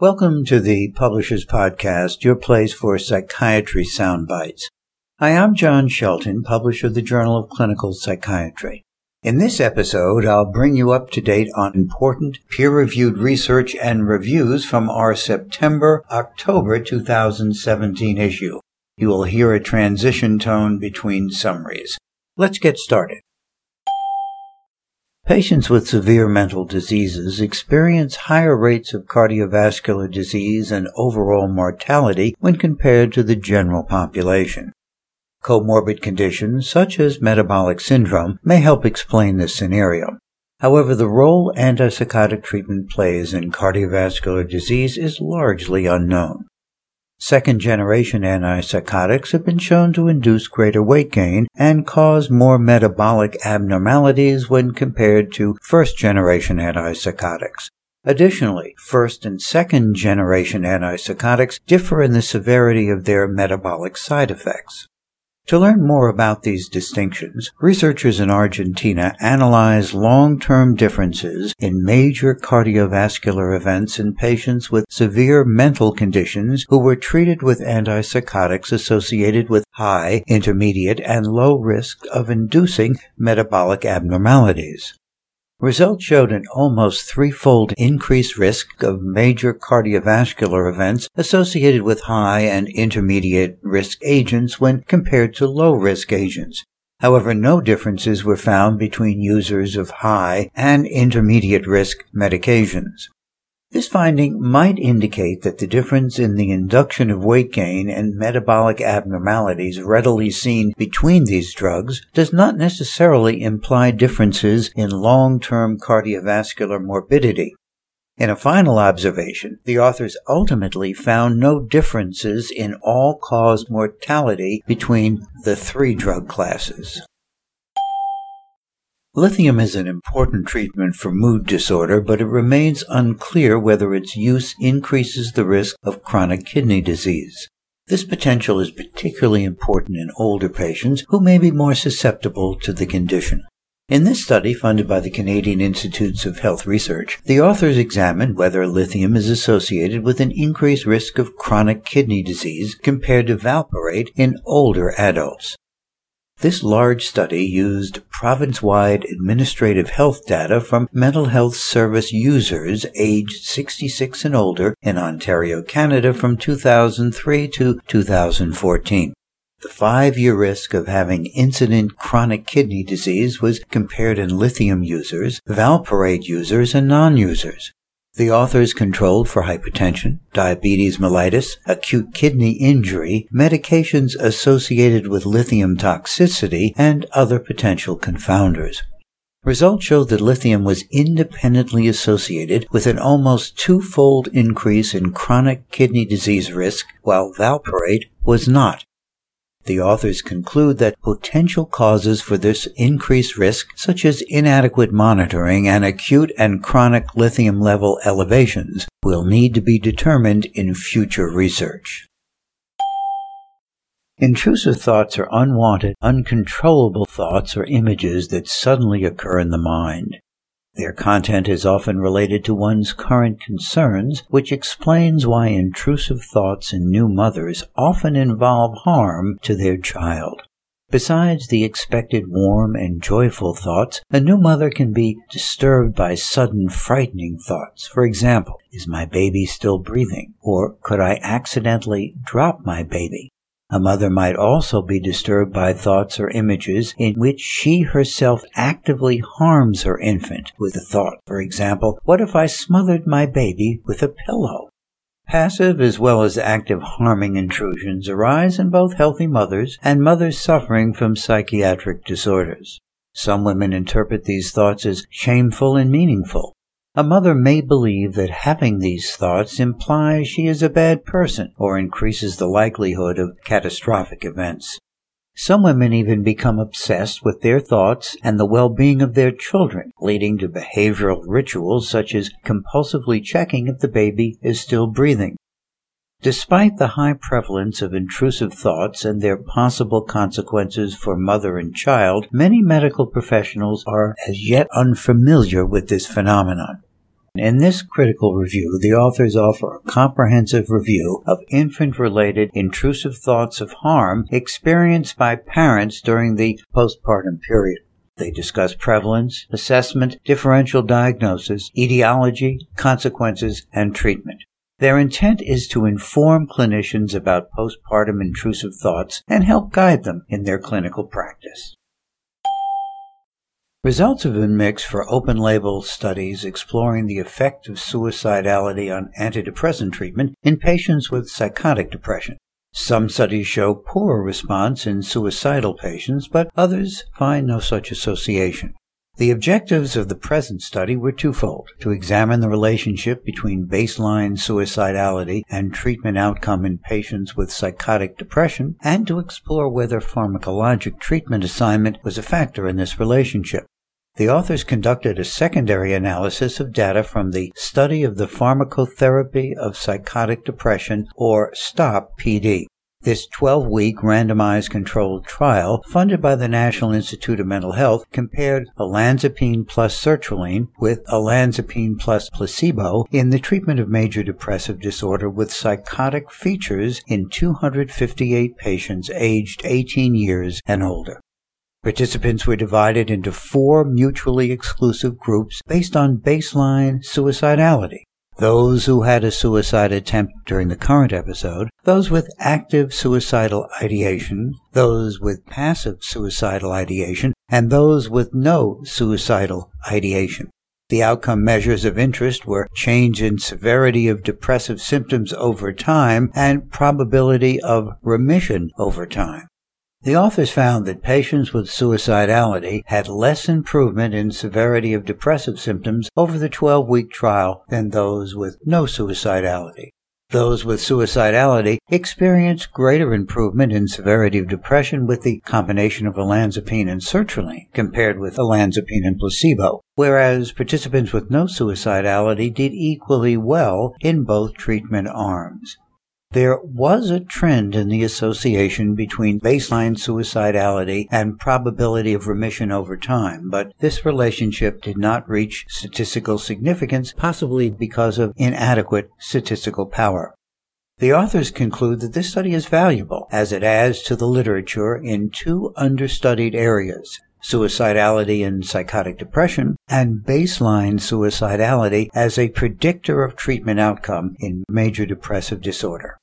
Welcome to the Publishers Podcast, your place for psychiatry sound bites. I am John Shelton, publisher of the Journal of Clinical Psychiatry. In this episode, I'll bring you up to date on important peer-reviewed research and reviews from our September October 2017 issue. You will hear a transition tone between summaries. Let's get started. Patients with severe mental diseases experience higher rates of cardiovascular disease and overall mortality when compared to the general population. Comorbid conditions such as metabolic syndrome may help explain this scenario. However, the role antipsychotic treatment plays in cardiovascular disease is largely unknown. Second generation antipsychotics have been shown to induce greater weight gain and cause more metabolic abnormalities when compared to first generation antipsychotics. Additionally, first and second generation antipsychotics differ in the severity of their metabolic side effects. To learn more about these distinctions, researchers in Argentina analyzed long-term differences in major cardiovascular events in patients with severe mental conditions who were treated with antipsychotics associated with high, intermediate, and low risk of inducing metabolic abnormalities. Results showed an almost threefold increased risk of major cardiovascular events associated with high and intermediate risk agents when compared to low risk agents. However, no differences were found between users of high and intermediate risk medications. This finding might indicate that the difference in the induction of weight gain and metabolic abnormalities readily seen between these drugs does not necessarily imply differences in long-term cardiovascular morbidity. In a final observation, the authors ultimately found no differences in all-cause mortality between the three drug classes. Lithium is an important treatment for mood disorder, but it remains unclear whether its use increases the risk of chronic kidney disease. This potential is particularly important in older patients who may be more susceptible to the condition. In this study, funded by the Canadian Institutes of Health Research, the authors examined whether lithium is associated with an increased risk of chronic kidney disease compared to valproate in older adults. This large study used province-wide administrative health data from mental health service users aged 66 and older in Ontario, Canada from 2003 to 2014. The five-year risk of having incident chronic kidney disease was compared in lithium users, valproate users, and non-users. The authors controlled for hypertension, diabetes mellitus, acute kidney injury, medications associated with lithium toxicity, and other potential confounders. Results showed that lithium was independently associated with an almost twofold increase in chronic kidney disease risk, while valproate was not. The authors conclude that potential causes for this increased risk, such as inadequate monitoring and acute and chronic lithium level elevations, will need to be determined in future research. Intrusive thoughts are unwanted, uncontrollable thoughts or images that suddenly occur in the mind. Their content is often related to one's current concerns, which explains why intrusive thoughts in new mothers often involve harm to their child. Besides the expected warm and joyful thoughts, a new mother can be disturbed by sudden frightening thoughts. For example, is my baby still breathing? Or could I accidentally drop my baby? A mother might also be disturbed by thoughts or images in which she herself actively harms her infant with a thought. For example, what if I smothered my baby with a pillow? Passive as well as active harming intrusions arise in both healthy mothers and mothers suffering from psychiatric disorders. Some women interpret these thoughts as shameful and meaningful, a mother may believe that having these thoughts implies she is a bad person or increases the likelihood of catastrophic events. Some women even become obsessed with their thoughts and the well-being of their children, leading to behavioral rituals such as compulsively checking if the baby is still breathing. Despite the high prevalence of intrusive thoughts and their possible consequences for mother and child, many medical professionals are as yet unfamiliar with this phenomenon. In this critical review, the authors offer a comprehensive review of infant related intrusive thoughts of harm experienced by parents during the postpartum period. They discuss prevalence, assessment, differential diagnosis, etiology, consequences, and treatment. Their intent is to inform clinicians about postpartum intrusive thoughts and help guide them in their clinical practice. Results have been mixed for open label studies exploring the effect of suicidality on antidepressant treatment in patients with psychotic depression. Some studies show poor response in suicidal patients, but others find no such association. The objectives of the present study were twofold to examine the relationship between baseline suicidality and treatment outcome in patients with psychotic depression, and to explore whether pharmacologic treatment assignment was a factor in this relationship. The authors conducted a secondary analysis of data from the Study of the Pharmacotherapy of Psychotic Depression, or STOP PD. This 12 week randomized controlled trial, funded by the National Institute of Mental Health, compared olanzapine plus sertraline with olanzapine plus placebo in the treatment of major depressive disorder with psychotic features in 258 patients aged 18 years and older. Participants were divided into four mutually exclusive groups based on baseline suicidality. Those who had a suicide attempt during the current episode, those with active suicidal ideation, those with passive suicidal ideation, and those with no suicidal ideation. The outcome measures of interest were change in severity of depressive symptoms over time and probability of remission over time. The authors found that patients with suicidality had less improvement in severity of depressive symptoms over the 12 week trial than those with no suicidality. Those with suicidality experienced greater improvement in severity of depression with the combination of olanzapine and sertraline compared with olanzapine and placebo, whereas participants with no suicidality did equally well in both treatment arms. There was a trend in the association between baseline suicidality and probability of remission over time, but this relationship did not reach statistical significance, possibly because of inadequate statistical power. The authors conclude that this study is valuable as it adds to the literature in two understudied areas suicidality in psychotic depression, and baseline suicidality as a predictor of treatment outcome in major depressive disorder.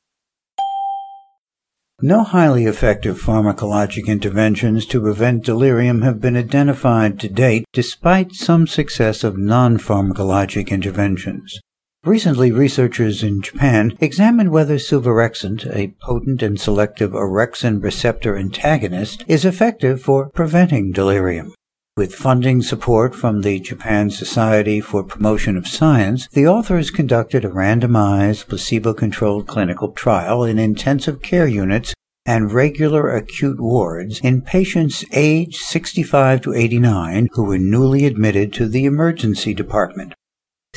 No highly effective pharmacologic interventions to prevent delirium have been identified to date, despite some success of non-pharmacologic interventions. Recently, researchers in Japan examined whether suvorexant, a potent and selective orexin receptor antagonist, is effective for preventing delirium. With funding support from the Japan Society for Promotion of Science, the authors conducted a randomized, placebo-controlled clinical trial in intensive care units and regular acute wards in patients aged 65 to 89 who were newly admitted to the emergency department.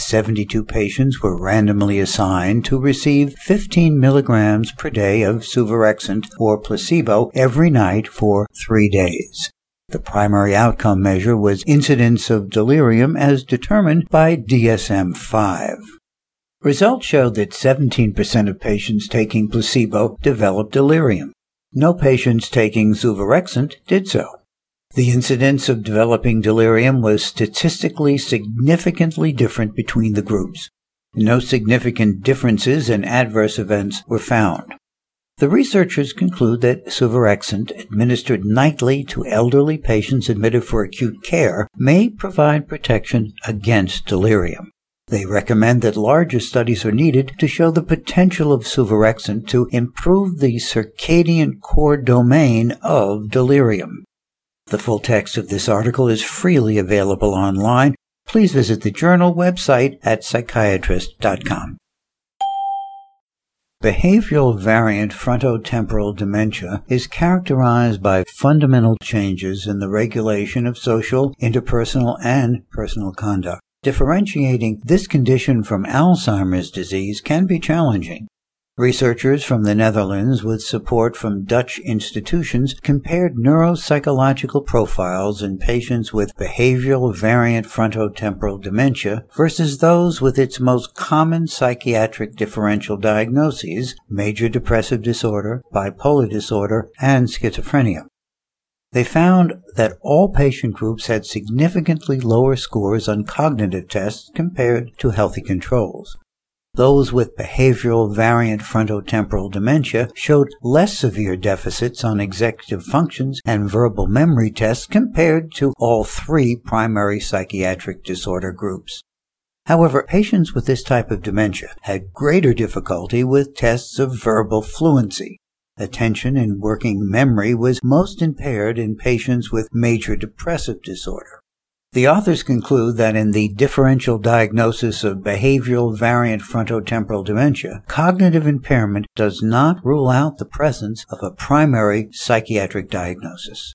72 patients were randomly assigned to receive 15 milligrams per day of suvorexant or placebo every night for three days. The primary outcome measure was incidence of delirium as determined by DSM 5. Results showed that 17% of patients taking placebo developed delirium. No patients taking suvorexant did so. The incidence of developing delirium was statistically significantly different between the groups. No significant differences in adverse events were found. The researchers conclude that suvorexant, administered nightly to elderly patients admitted for acute care, may provide protection against delirium. They recommend that larger studies are needed to show the potential of suvorexant to improve the circadian core domain of delirium. The full text of this article is freely available online. Please visit the journal website at psychiatrist.com. Behavioral variant frontotemporal dementia is characterized by fundamental changes in the regulation of social, interpersonal, and personal conduct. Differentiating this condition from Alzheimer's disease can be challenging. Researchers from the Netherlands, with support from Dutch institutions, compared neuropsychological profiles in patients with behavioral variant frontotemporal dementia versus those with its most common psychiatric differential diagnoses, major depressive disorder, bipolar disorder, and schizophrenia. They found that all patient groups had significantly lower scores on cognitive tests compared to healthy controls. Those with behavioral variant frontotemporal dementia showed less severe deficits on executive functions and verbal memory tests compared to all three primary psychiatric disorder groups. However, patients with this type of dementia had greater difficulty with tests of verbal fluency. Attention and working memory was most impaired in patients with major depressive disorder. The authors conclude that in the differential diagnosis of behavioral variant frontotemporal dementia, cognitive impairment does not rule out the presence of a primary psychiatric diagnosis.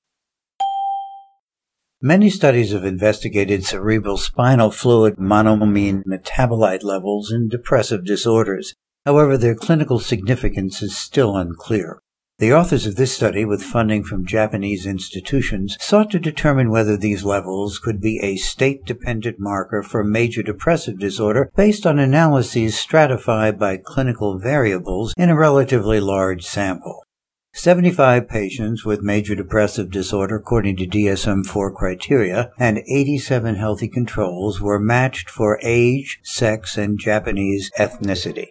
Many studies have investigated cerebral spinal fluid monoamine metabolite levels in depressive disorders. However, their clinical significance is still unclear. The authors of this study, with funding from Japanese institutions, sought to determine whether these levels could be a state-dependent marker for major depressive disorder based on analyses stratified by clinical variables in a relatively large sample. 75 patients with major depressive disorder according to DSM-4 criteria and 87 healthy controls were matched for age, sex, and Japanese ethnicity.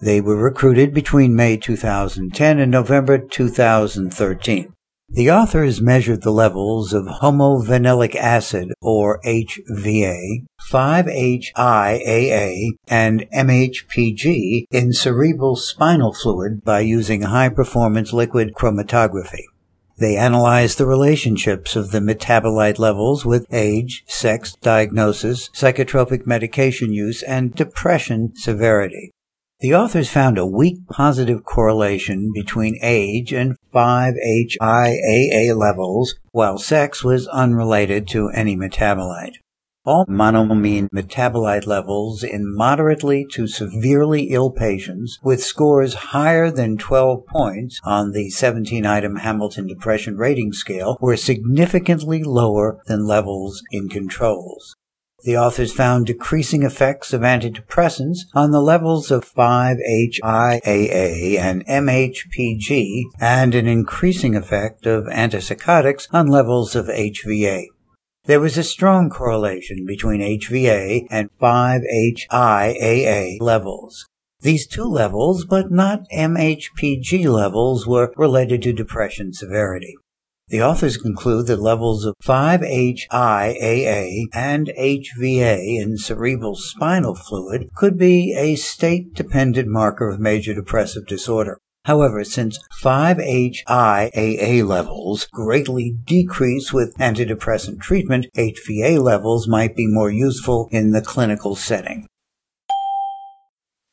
They were recruited between May 2010 and November 2013. The authors measured the levels of homovanillic acid, or HVA, 5-HIAA, and MHPG in cerebral spinal fluid by using high-performance liquid chromatography. They analyzed the relationships of the metabolite levels with age, sex, diagnosis, psychotropic medication use, and depression severity. The authors found a weak positive correlation between age and 5-HIAA levels, while sex was unrelated to any metabolite. All monoamine metabolite levels in moderately to severely ill patients with scores higher than 12 points on the 17 item Hamilton Depression Rating Scale were significantly lower than levels in controls. The authors found decreasing effects of antidepressants on the levels of 5-HIAA and MHPG and an increasing effect of antipsychotics on levels of HVA. There was a strong correlation between HVA and 5-HIAA levels. These two levels, but not MHPG levels, were related to depression severity. The authors conclude that levels of 5-HIAA and HVA in cerebral spinal fluid could be a state-dependent marker of major depressive disorder. However, since 5-HIAA levels greatly decrease with antidepressant treatment, HVA levels might be more useful in the clinical setting.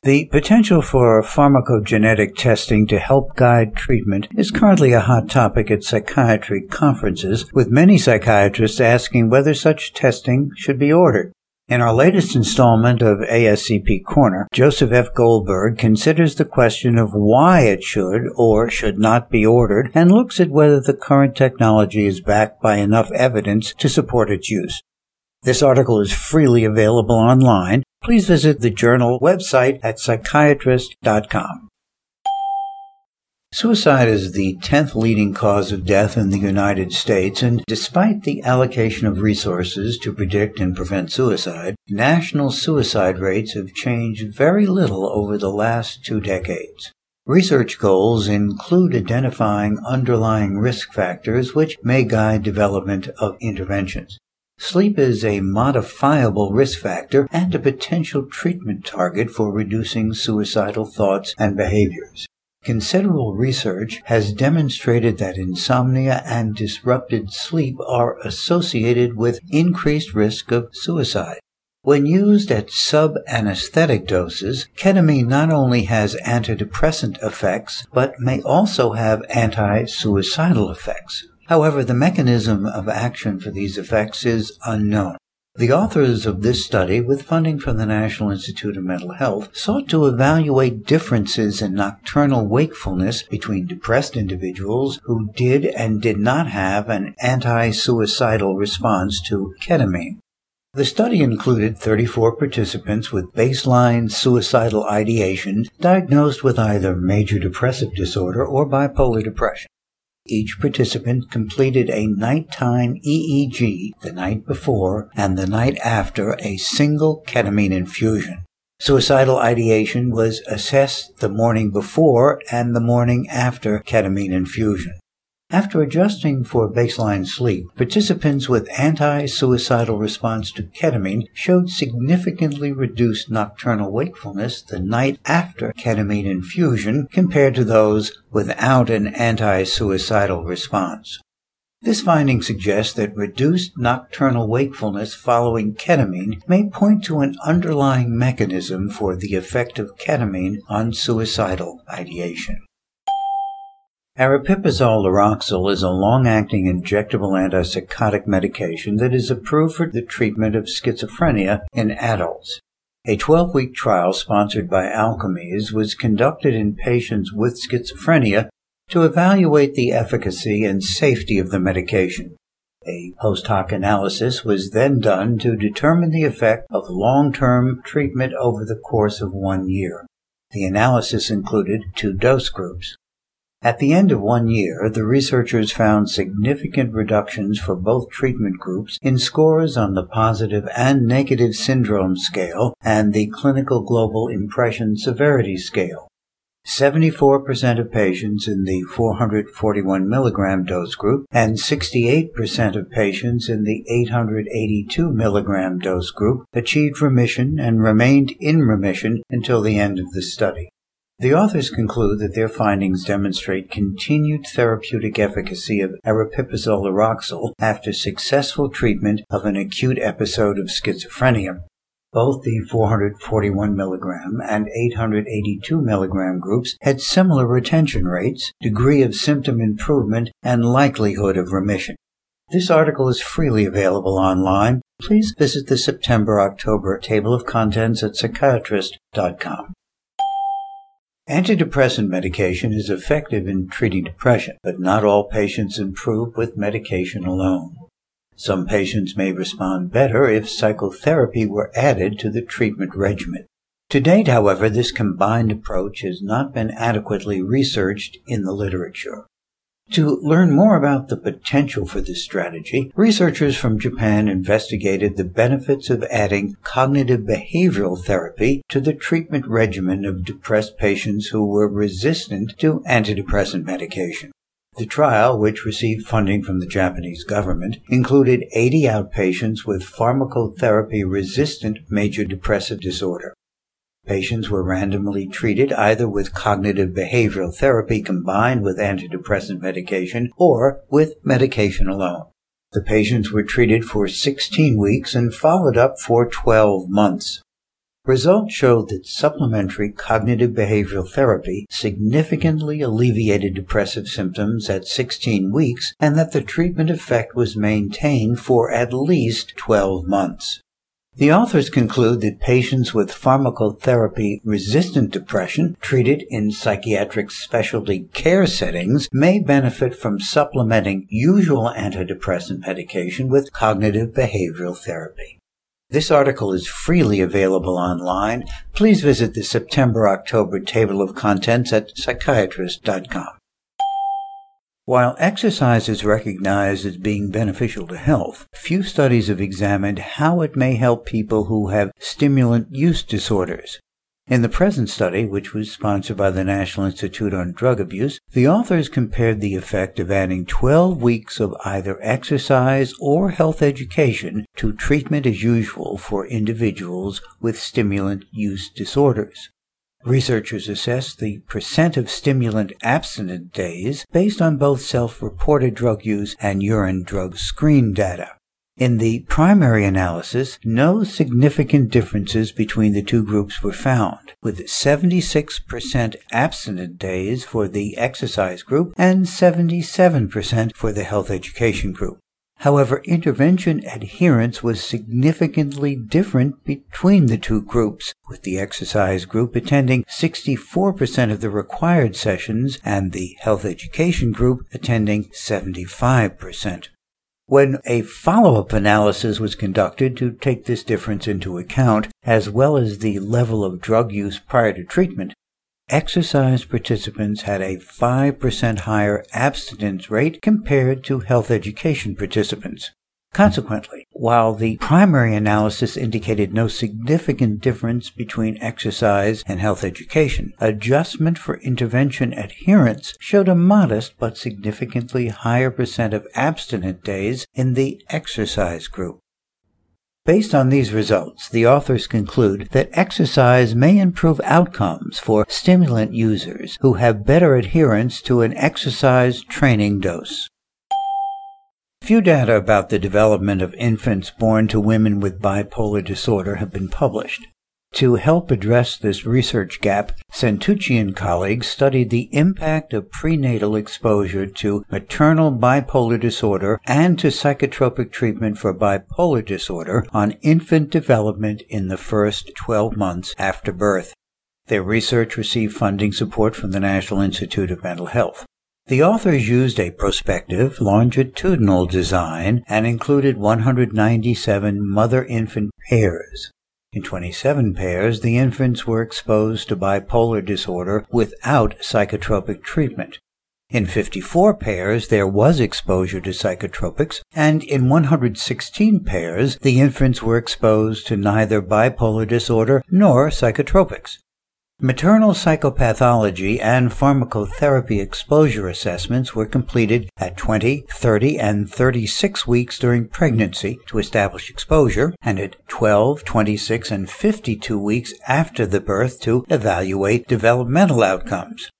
The potential for pharmacogenetic testing to help guide treatment is currently a hot topic at psychiatry conferences, with many psychiatrists asking whether such testing should be ordered. In our latest installment of ASCP Corner, Joseph F. Goldberg considers the question of why it should or should not be ordered and looks at whether the current technology is backed by enough evidence to support its use. This article is freely available online please visit the journal website at psychiatrist.com. Suicide is the 10th leading cause of death in the United States, and despite the allocation of resources to predict and prevent suicide, national suicide rates have changed very little over the last two decades. Research goals include identifying underlying risk factors which may guide development of interventions. Sleep is a modifiable risk factor and a potential treatment target for reducing suicidal thoughts and behaviors. Considerable research has demonstrated that insomnia and disrupted sleep are associated with increased risk of suicide. When used at sub-anesthetic doses, ketamine not only has antidepressant effects, but may also have anti-suicidal effects. However, the mechanism of action for these effects is unknown. The authors of this study, with funding from the National Institute of Mental Health, sought to evaluate differences in nocturnal wakefulness between depressed individuals who did and did not have an anti-suicidal response to ketamine. The study included 34 participants with baseline suicidal ideation diagnosed with either major depressive disorder or bipolar depression. Each participant completed a nighttime EEG the night before and the night after a single ketamine infusion. Suicidal ideation was assessed the morning before and the morning after ketamine infusion. After adjusting for baseline sleep, participants with anti-suicidal response to ketamine showed significantly reduced nocturnal wakefulness the night after ketamine infusion compared to those without an anti-suicidal response. This finding suggests that reduced nocturnal wakefulness following ketamine may point to an underlying mechanism for the effect of ketamine on suicidal ideation. Aripiprazole Lauroxil is a long-acting injectable antipsychotic medication that is approved for the treatment of schizophrenia in adults. A 12-week trial sponsored by Alkermes was conducted in patients with schizophrenia to evaluate the efficacy and safety of the medication. A post hoc analysis was then done to determine the effect of long-term treatment over the course of one year. The analysis included two dose groups. At the end of one year, the researchers found significant reductions for both treatment groups in scores on the positive and negative syndrome scale and the clinical global impression severity scale. 74% of patients in the 441 milligram dose group and 68% of patients in the 882 milligram dose group achieved remission and remained in remission until the end of the study. The authors conclude that their findings demonstrate continued therapeutic efficacy of aripiprazole lauroxil after successful treatment of an acute episode of schizophrenia. Both the 441 milligram and 882 milligram groups had similar retention rates, degree of symptom improvement, and likelihood of remission. This article is freely available online. Please visit the September-October table of contents at psychiatrist.com. Antidepressant medication is effective in treating depression, but not all patients improve with medication alone. Some patients may respond better if psychotherapy were added to the treatment regimen. To date, however, this combined approach has not been adequately researched in the literature. To learn more about the potential for this strategy, researchers from Japan investigated the benefits of adding cognitive behavioral therapy to the treatment regimen of depressed patients who were resistant to antidepressant medication. The trial, which received funding from the Japanese government, included 80 outpatients with pharmacotherapy resistant major depressive disorder. Patients were randomly treated either with cognitive behavioral therapy combined with antidepressant medication or with medication alone. The patients were treated for 16 weeks and followed up for 12 months. Results showed that supplementary cognitive behavioral therapy significantly alleviated depressive symptoms at 16 weeks and that the treatment effect was maintained for at least 12 months. The authors conclude that patients with pharmacotherapy resistant depression treated in psychiatric specialty care settings may benefit from supplementing usual antidepressant medication with cognitive behavioral therapy. This article is freely available online. Please visit the September October table of contents at psychiatrist.com. While exercise is recognized as being beneficial to health, few studies have examined how it may help people who have stimulant use disorders. In the present study, which was sponsored by the National Institute on Drug Abuse, the authors compared the effect of adding 12 weeks of either exercise or health education to treatment as usual for individuals with stimulant use disorders. Researchers assessed the percent of stimulant abstinent days based on both self-reported drug use and urine drug screen data. In the primary analysis, no significant differences between the two groups were found, with 76% abstinent days for the exercise group and 77% for the health education group. However, intervention adherence was significantly different between the two groups, with the exercise group attending 64% of the required sessions and the health education group attending 75%. When a follow-up analysis was conducted to take this difference into account, as well as the level of drug use prior to treatment, exercise participants had a 5% higher abstinence rate compared to health education participants. Consequently, while the primary analysis indicated no significant difference between exercise and health education, adjustment for intervention adherence showed a modest but significantly higher percent of abstinent days in the exercise group. Based on these results, the authors conclude that exercise may improve outcomes for stimulant users who have better adherence to an exercise training dose. Few data about the development of infants born to women with bipolar disorder have been published. To help address this research gap, Santucci and colleagues studied the impact of prenatal exposure to maternal bipolar disorder and to psychotropic treatment for bipolar disorder on infant development in the first 12 months after birth. Their research received funding support from the National Institute of Mental Health. The authors used a prospective longitudinal design and included 197 mother-infant pairs. In 27 pairs, the infants were exposed to bipolar disorder without psychotropic treatment. In 54 pairs, there was exposure to psychotropics, and in 116 pairs, the infants were exposed to neither bipolar disorder nor psychotropics. Maternal psychopathology and pharmacotherapy exposure assessments were completed at 20, 30, and 36 weeks during pregnancy to establish exposure, and at 12, 26, and 52 weeks after the birth to evaluate developmental outcomes.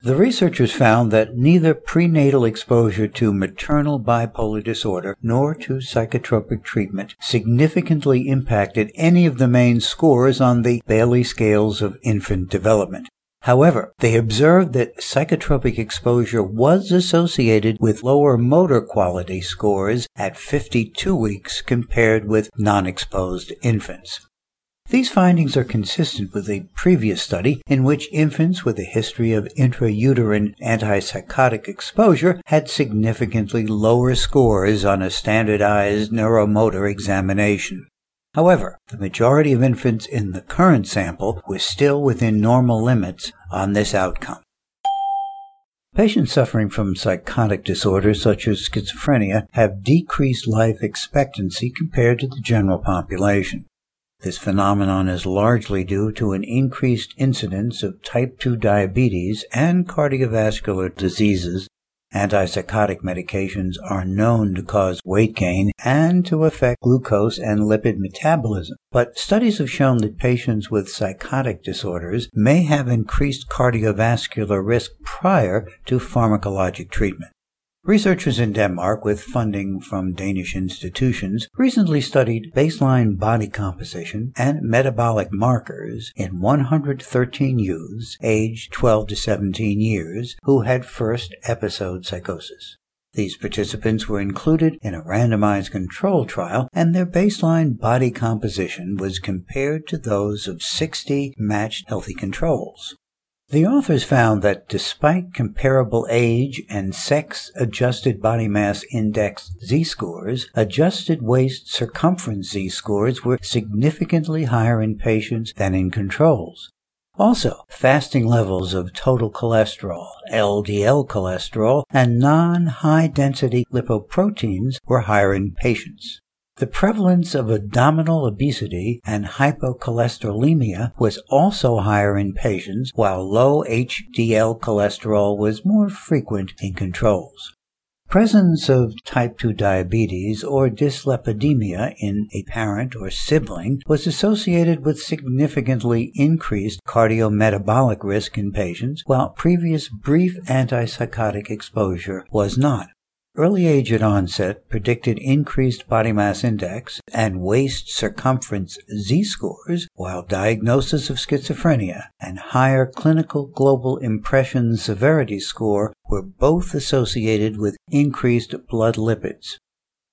The researchers found that neither prenatal exposure to maternal bipolar disorder nor to psychotropic treatment significantly impacted any of the main scores on the Bayley scales of infant development. However, they observed that psychotropic exposure was associated with lower motor quality scores at 52 weeks compared with non-exposed infants. These findings are consistent with a previous study in which infants with a history of intrauterine antipsychotic exposure had significantly lower scores on a standardized neuromotor examination. However, the majority of infants in the current sample were still within normal limits on this outcome. Patients suffering from psychotic disorders such as schizophrenia have decreased life expectancy compared to the general population. This phenomenon is largely due to an increased incidence of type 2 diabetes and cardiovascular diseases. Antipsychotic medications are known to cause weight gain and to affect glucose and lipid metabolism. But studies have shown that patients with psychotic disorders may have increased cardiovascular risk prior to pharmacologic treatment. Researchers in Denmark, with funding from Danish institutions, recently studied baseline body composition and metabolic markers in 113 youths aged 12 to 17 years who had first episode psychosis. These participants were included in a randomized control trial, and their baseline body composition was compared to those of 60 matched healthy controls. The authors found that despite comparable age and sex adjusted body mass index Z scores, adjusted waist circumference Z scores were significantly higher in patients than in controls. Also, fasting levels of total cholesterol, LDL cholesterol, and non-high density lipoproteins were higher in patients. The prevalence of abdominal obesity and hypocholesterolemia was also higher in patients, while low HDL cholesterol was more frequent in controls. Presence of type 2 diabetes or dyslipidemia in a parent or sibling was associated with significantly increased cardiometabolic risk in patients, while previous brief antipsychotic exposure was not. Early age at onset predicted increased body mass index and waist circumference Z scores, while diagnosis of schizophrenia and higher clinical global impression severity score were both associated with increased blood lipids.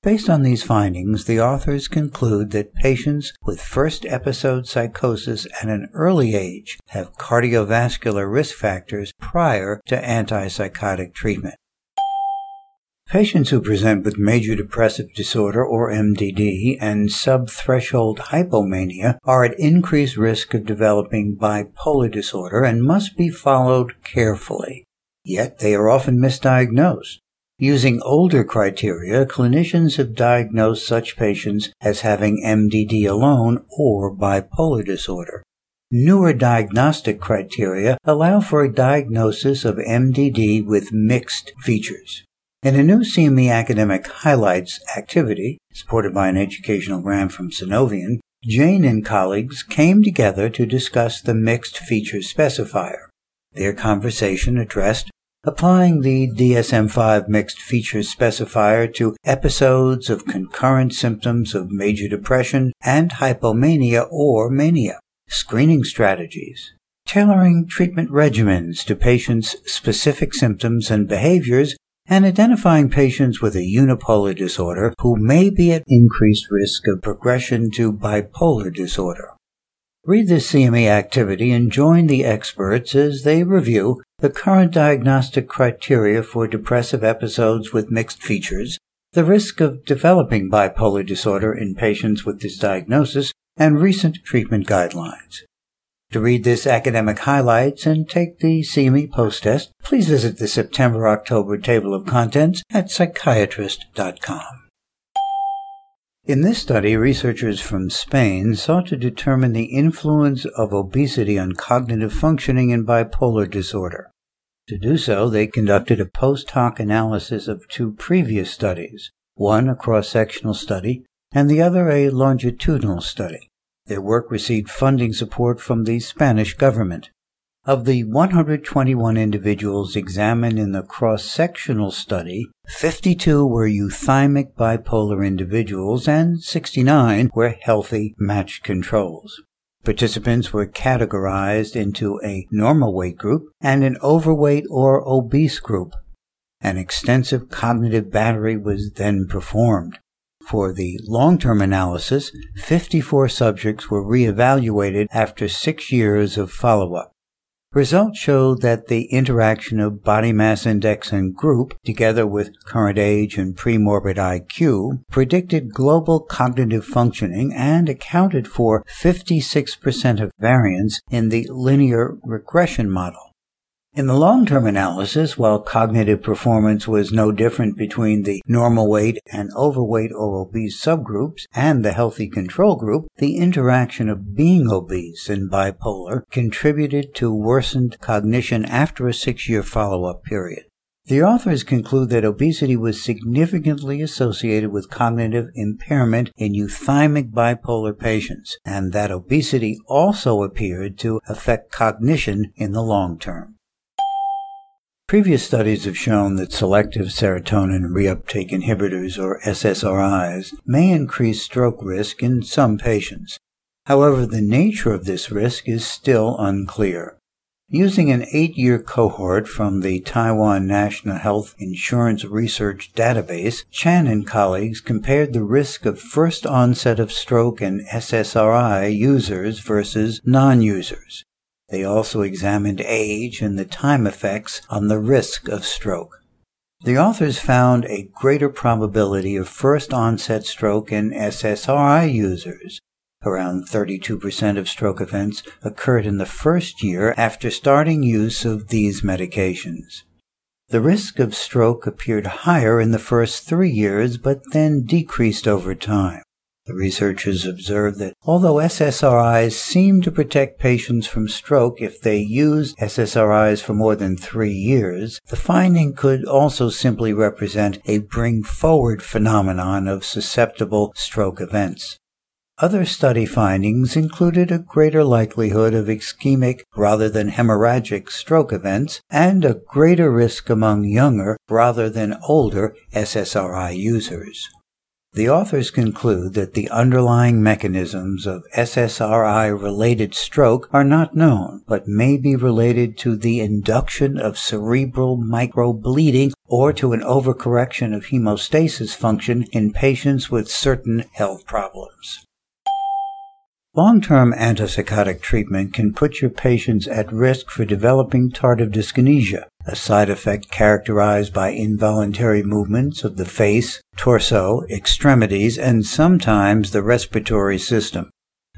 Based on these findings, the authors conclude that patients with first episode psychosis at an early age have cardiovascular risk factors prior to antipsychotic treatment. Patients who present with major depressive disorder or MDD and subthreshold hypomania are at increased risk of developing bipolar disorder and must be followed carefully. Yet they are often misdiagnosed. Using older criteria, clinicians have diagnosed such patients as having MDD alone or bipolar disorder. Newer diagnostic criteria allow for a diagnosis of MDD with mixed features. In a new CME Academic Highlights activity, supported by an educational grant from Sunovion, Jain and colleagues came together to discuss the mixed features specifier. Their conversation addressed applying the DSM-5 mixed features specifier to episodes of concurrent symptoms of major depression and hypomania or mania, screening strategies, tailoring treatment regimens to patients' specific symptoms and behaviors, and identifying patients with a unipolar disorder who may be at increased risk of progression to bipolar disorder. Read this CME activity and join the experts as they review the current diagnostic criteria for depressive episodes with mixed features, the risk of developing bipolar disorder in patients with this diagnosis, and recent treatment guidelines. To read this academic highlights and take the CME post test, please visit the September October table of contents at psychiatrist.com. In this study, researchers from Spain sought to determine the influence of obesity on cognitive functioning in bipolar disorder. To do so, they conducted a post hoc analysis of two previous studies, one a cross-sectional study and the other a longitudinal study. Their work received funding support from the Spanish government. Of the 121 individuals examined in the cross-sectional study, 52 were euthymic bipolar individuals and 69 were healthy matched controls. Participants were categorized into a normal weight group and an overweight or obese group. An extensive cognitive battery was then performed. For the long-term analysis, 54 subjects were reevaluated after six years of follow-up. Results showed that the interaction of body mass index and group, together with current age and premorbid IQ, predicted global cognitive functioning and accounted for 56% of variance in the linear regression model. In the long-term analysis, while cognitive performance was no different between the normal weight and overweight or obese subgroups and the healthy control group, the interaction of being obese and bipolar contributed to worsened cognition after a six-year follow-up period. The authors conclude that obesity was significantly associated with cognitive impairment in euthymic bipolar patients, and that obesity also appeared to affect cognition in the long term. Previous studies have shown that selective serotonin reuptake inhibitors, or SSRIs, may increase stroke risk in some patients. However, the nature of this risk is still unclear. Using an eight-year cohort from the Taiwan National Health Insurance Research Database, Chan and colleagues compared the risk of first onset of stroke in SSRI users versus non-users. They also examined age and the time effects on the risk of stroke. The authors found a greater probability of first onset stroke in SSRI users. Around 32% of stroke events occurred in the first year after starting use of these medications. The risk of stroke appeared higher in the first three years, but then decreased over time. The researchers observed that although SSRIs seem to protect patients from stroke if they use SSRIs for more than three years, the finding could also simply represent a bring forward phenomenon of susceptible stroke events. Other study findings included a greater likelihood of ischemic rather than hemorrhagic stroke events and a greater risk among younger rather than older SSRI users. The authors conclude that the underlying mechanisms of SSRI related stroke are not known, but may be related to the induction of cerebral microbleeding or to an overcorrection of hemostasis function in patients with certain health problems. Long-term antipsychotic treatment can put your patients at risk for developing tardive dyskinesia, a side effect characterized by involuntary movements of the face, torso, extremities, and sometimes the respiratory system.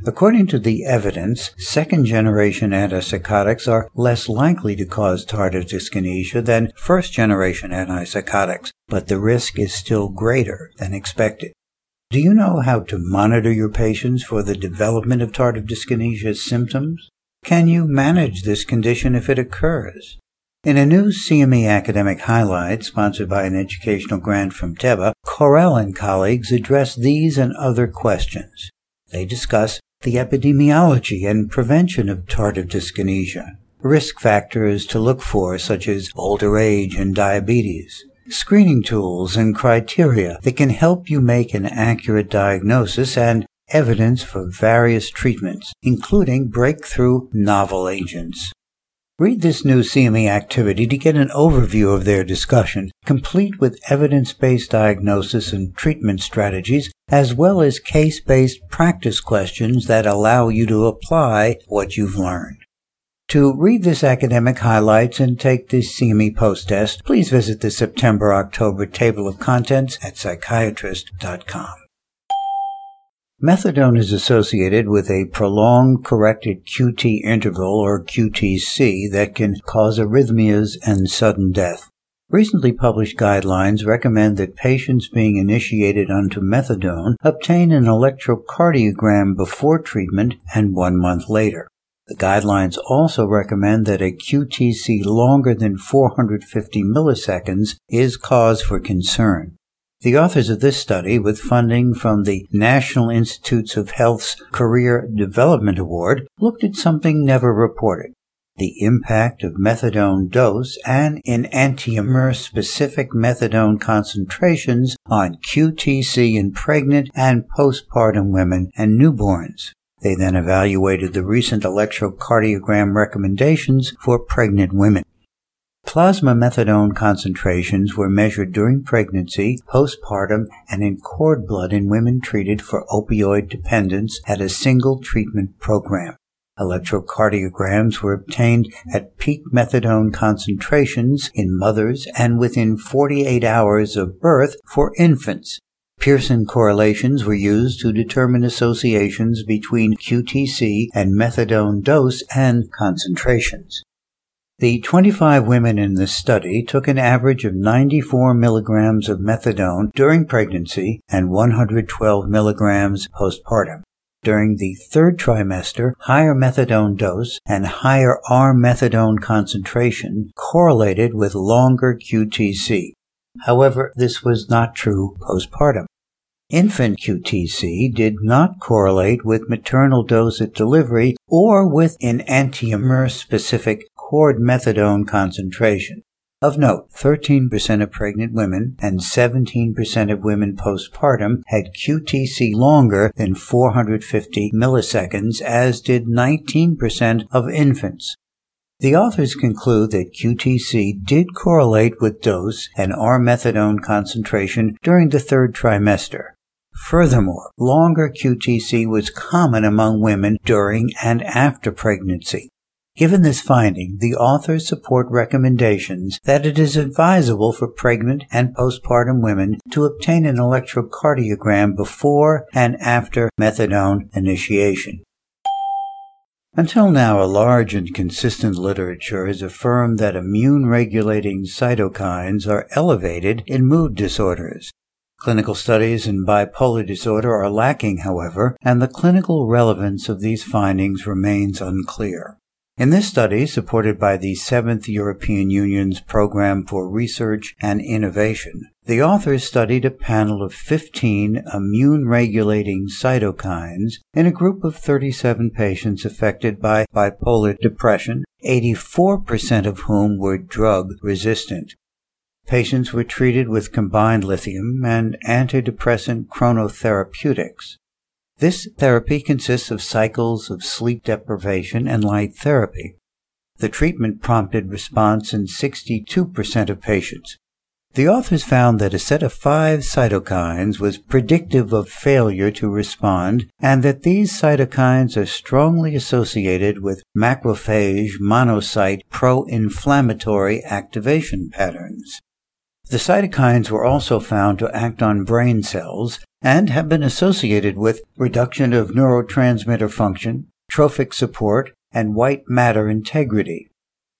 According to the evidence, second-generation antipsychotics are less likely to cause tardive dyskinesia than first-generation antipsychotics, but the risk is still greater than expected. Do you know how to monitor your patients for the development of tardive dyskinesia symptoms? Can you manage this condition if it occurs? In a new CME academic highlight sponsored by an educational grant from Teva, Correll and colleagues address these and other questions. They discuss the epidemiology and prevention of tardive dyskinesia, risk factors to look for such as older age and diabetes, screening tools and criteria that can help you make an accurate diagnosis and evidence for various treatments, including breakthrough novel agents. Read this new CME activity to get an overview of their discussion, complete with evidence-based diagnosis and treatment strategies, as well as case-based practice questions that allow you to apply what you've learned. To read this academic highlights and take this CME post test, please visit the September-October table of contents at psychiatrist.com. Methadone is associated with a prolonged corrected QT interval or QTC that can cause arrhythmias and sudden death. Recently published guidelines recommend that patients being initiated onto methadone obtain an electrocardiogram before treatment and one month later. The guidelines also recommend that a QTC longer than 450 milliseconds is cause for concern. The authors of this study, with funding from the National Institutes of Health's Career Development Award, looked at something never reported the impact of methadone dose and in enantiomer specific methadone concentrations on QTC in pregnant and postpartum women and newborns. They then evaluated the recent electrocardiogram recommendations for pregnant women. Plasma methadone concentrations were measured during pregnancy, postpartum, and in cord blood in women treated for opioid dependence at a single treatment program. Electrocardiograms were obtained at peak methadone concentrations in mothers and within 48 hours of birth for infants Pearson correlations were used to determine associations between QTC and methadone dose and concentrations. The 25 women in this study took an average of 94 milligrams of methadone during pregnancy and 112 milligrams postpartum. During the third trimester, higher methadone dose and higher R-methadone concentration correlated with longer QTC. However, this was not true postpartum. Infant QTC did not correlate with maternal dose at delivery or with an enantiomer specific cord methadone concentration. Of note, 13% of pregnant women and 17% of women postpartum had QTC longer than 450 milliseconds, as did 19% of infants. The authors conclude that QTC did correlate with dose and R-methadone concentration during the third trimester. Furthermore, longer QTC was common among women during and after pregnancy. Given this finding, the authors support recommendations that it is advisable for pregnant and postpartum women to obtain an electrocardiogram before and after methadone initiation. Until now, a large and consistent literature has affirmed that immune regulating cytokines are elevated in mood disorders. Clinical studies in bipolar disorder are lacking, however, and the clinical relevance of these findings remains unclear. In this study, supported by the Seventh European Union's Program for Research and Innovation, the authors studied a panel of 15 immune regulating cytokines in a group of 37 patients affected by bipolar depression, 84% of whom were drug resistant. patients were treated with combined lithium and antidepressant chronotherapeutics. This therapy consists of cycles of sleep deprivation and light therapy. The treatment prompted response in 62% of patients. The authors found that a set of five cytokines was predictive of failure to respond and that these cytokines are strongly associated with macrophage monocyte pro-inflammatory activation patterns. The cytokines were also found to act on brain cells and have been associated with reduction of neurotransmitter function, trophic support, and white matter integrity.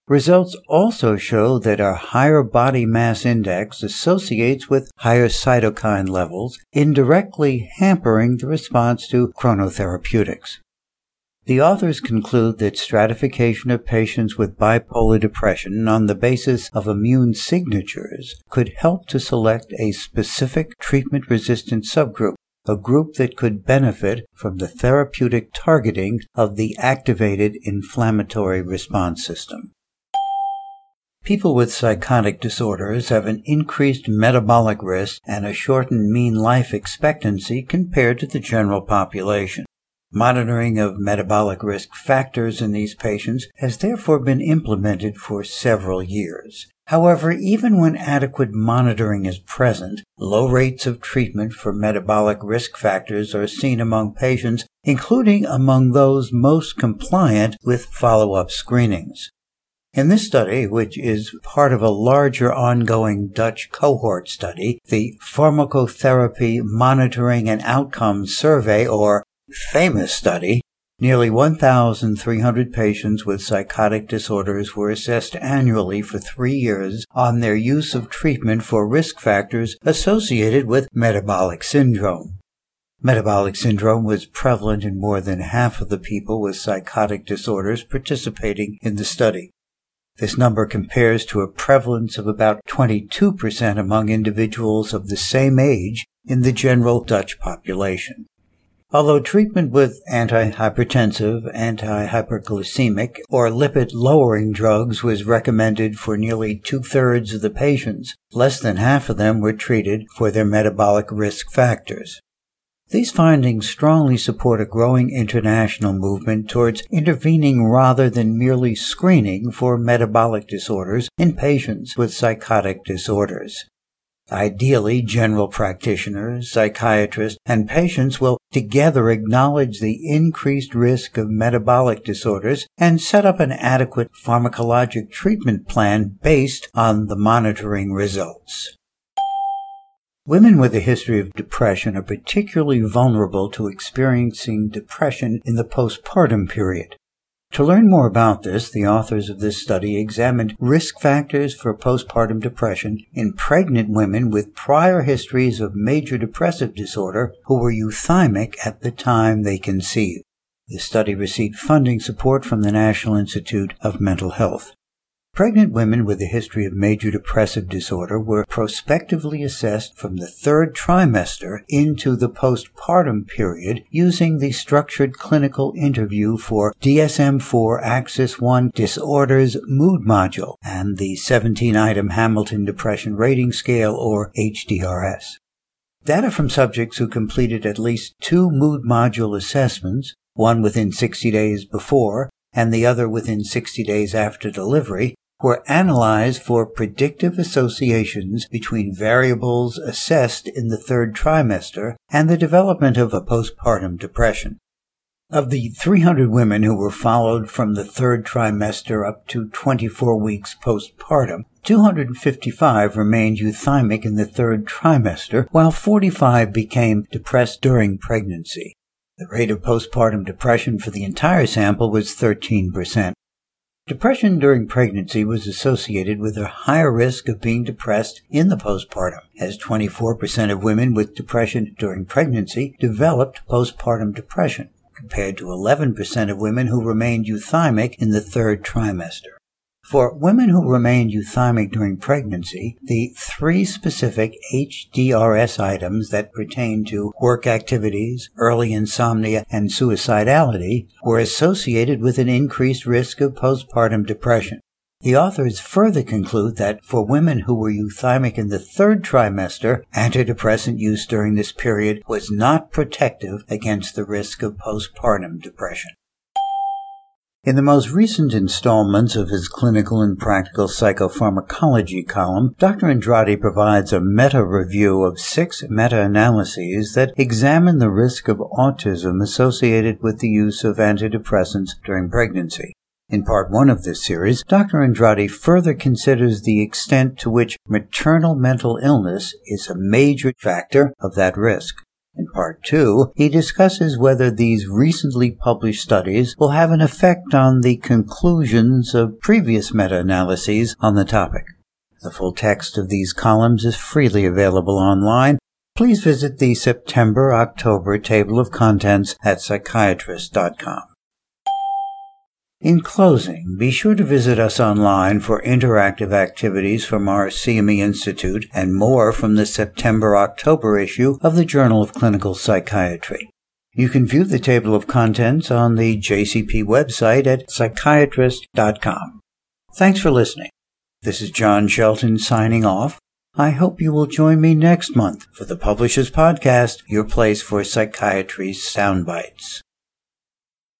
Results also show that a higher body mass index associates with higher cytokine levels, indirectly hampering the response to chronotherapeutics. The authors conclude that stratification of patients with bipolar depression on the basis of immune signatures could help to select a specific treatment resistant subgroup, a group that could benefit from the therapeutic targeting of the activated inflammatory response system. People with psychotic disorders have an increased metabolic risk and a shortened mean life expectancy compared to the general population. Monitoring of metabolic risk factors in these patients has therefore been implemented for several years. However, even when adequate monitoring is present, low rates of treatment for metabolic risk factors are seen among patients, including among those most compliant with follow-up screenings. In this study, which is part of a larger ongoing Dutch cohort study, the Pharmacotherapy Monitoring and Outcomes Survey, or PHAMOUS study, nearly 1,300 patients with psychotic disorders were assessed annually for three years on their use of treatment for risk factors associated with metabolic syndrome. Metabolic syndrome was prevalent in more than half of the people with psychotic disorders participating in the study. This number compares to a prevalence of about 22% among individuals of the same age in the general Dutch population. Although treatment with antihypertensive, antihyperglycemic, or lipid lowering drugs was recommended for nearly two thirds of the patients, less than half of them were treated for their metabolic risk factors. These findings strongly support a growing international movement towards intervening rather than merely screening for metabolic disorders in patients with psychotic disorders. Ideally, general practitioners, psychiatrists, and patients will together acknowledge the increased risk of metabolic disorders and set up an adequate pharmacologic treatment plan based on the monitoring results. Women with a history of depression are particularly vulnerable to experiencing depression in the postpartum period. To learn more about this, the authors of this study examined risk factors for postpartum depression in pregnant women with prior histories of major depressive disorder who were euthymic at the time they conceived. The study received funding support from the National Institute of Mental Health. Pregnant women with a history of major depressive disorder were prospectively assessed from the third trimester into the postpartum period using the structured clinical interview for DSM-4 Axis 1 Disorders Mood Module and the 17-item Hamilton Depression Rating Scale or HDRS. Data from subjects who completed at least two mood module assessments, one within 60 days before and the other within 60 days after delivery, were analyzed for predictive associations between variables assessed in the third trimester and the development of a postpartum depression. Of the 300 women who were followed from the third trimester up to 24 weeks postpartum, 255 remained euthymic in the third trimester, while 45 became depressed during pregnancy. The rate of postpartum depression for the entire sample was 13%. Depression during pregnancy was associated with a higher risk of being depressed in the postpartum, as 24% of women with depression during pregnancy developed postpartum depression, compared to 11% of women who remained euthymic in the third trimester. For women who remained euthymic during pregnancy, the three specific HDRS items that pertain to work activities, early insomnia, and suicidality were associated with an increased risk of postpartum depression. The authors further conclude that for women who were euthymic in the third trimester, antidepressant use during this period was not protective against the risk of postpartum depression. In the most recent installments of his clinical and practical psychopharmacology column, Dr. Andrade provides a meta review of six meta analyses that examine the risk of autism associated with the use of antidepressants during pregnancy. In part one of this series, Dr. Andrade further considers the extent to which maternal mental illness is a major factor of that risk. In part two, he discusses whether these recently published studies will have an effect on the conclusions of previous meta-analyses on the topic. The full text of these columns is freely available online. Please visit the September-October table of contents at psychiatrist.com. In closing, be sure to visit us online for interactive activities from our CME Institute and more from the September-October issue of the Journal of Clinical Psychiatry. You can view the table of contents on the JCP website at psychiatrist.com. Thanks for listening. This is John Shelton signing off. I hope you will join me next month for the Publishers Podcast, your place for psychiatry's sound bites.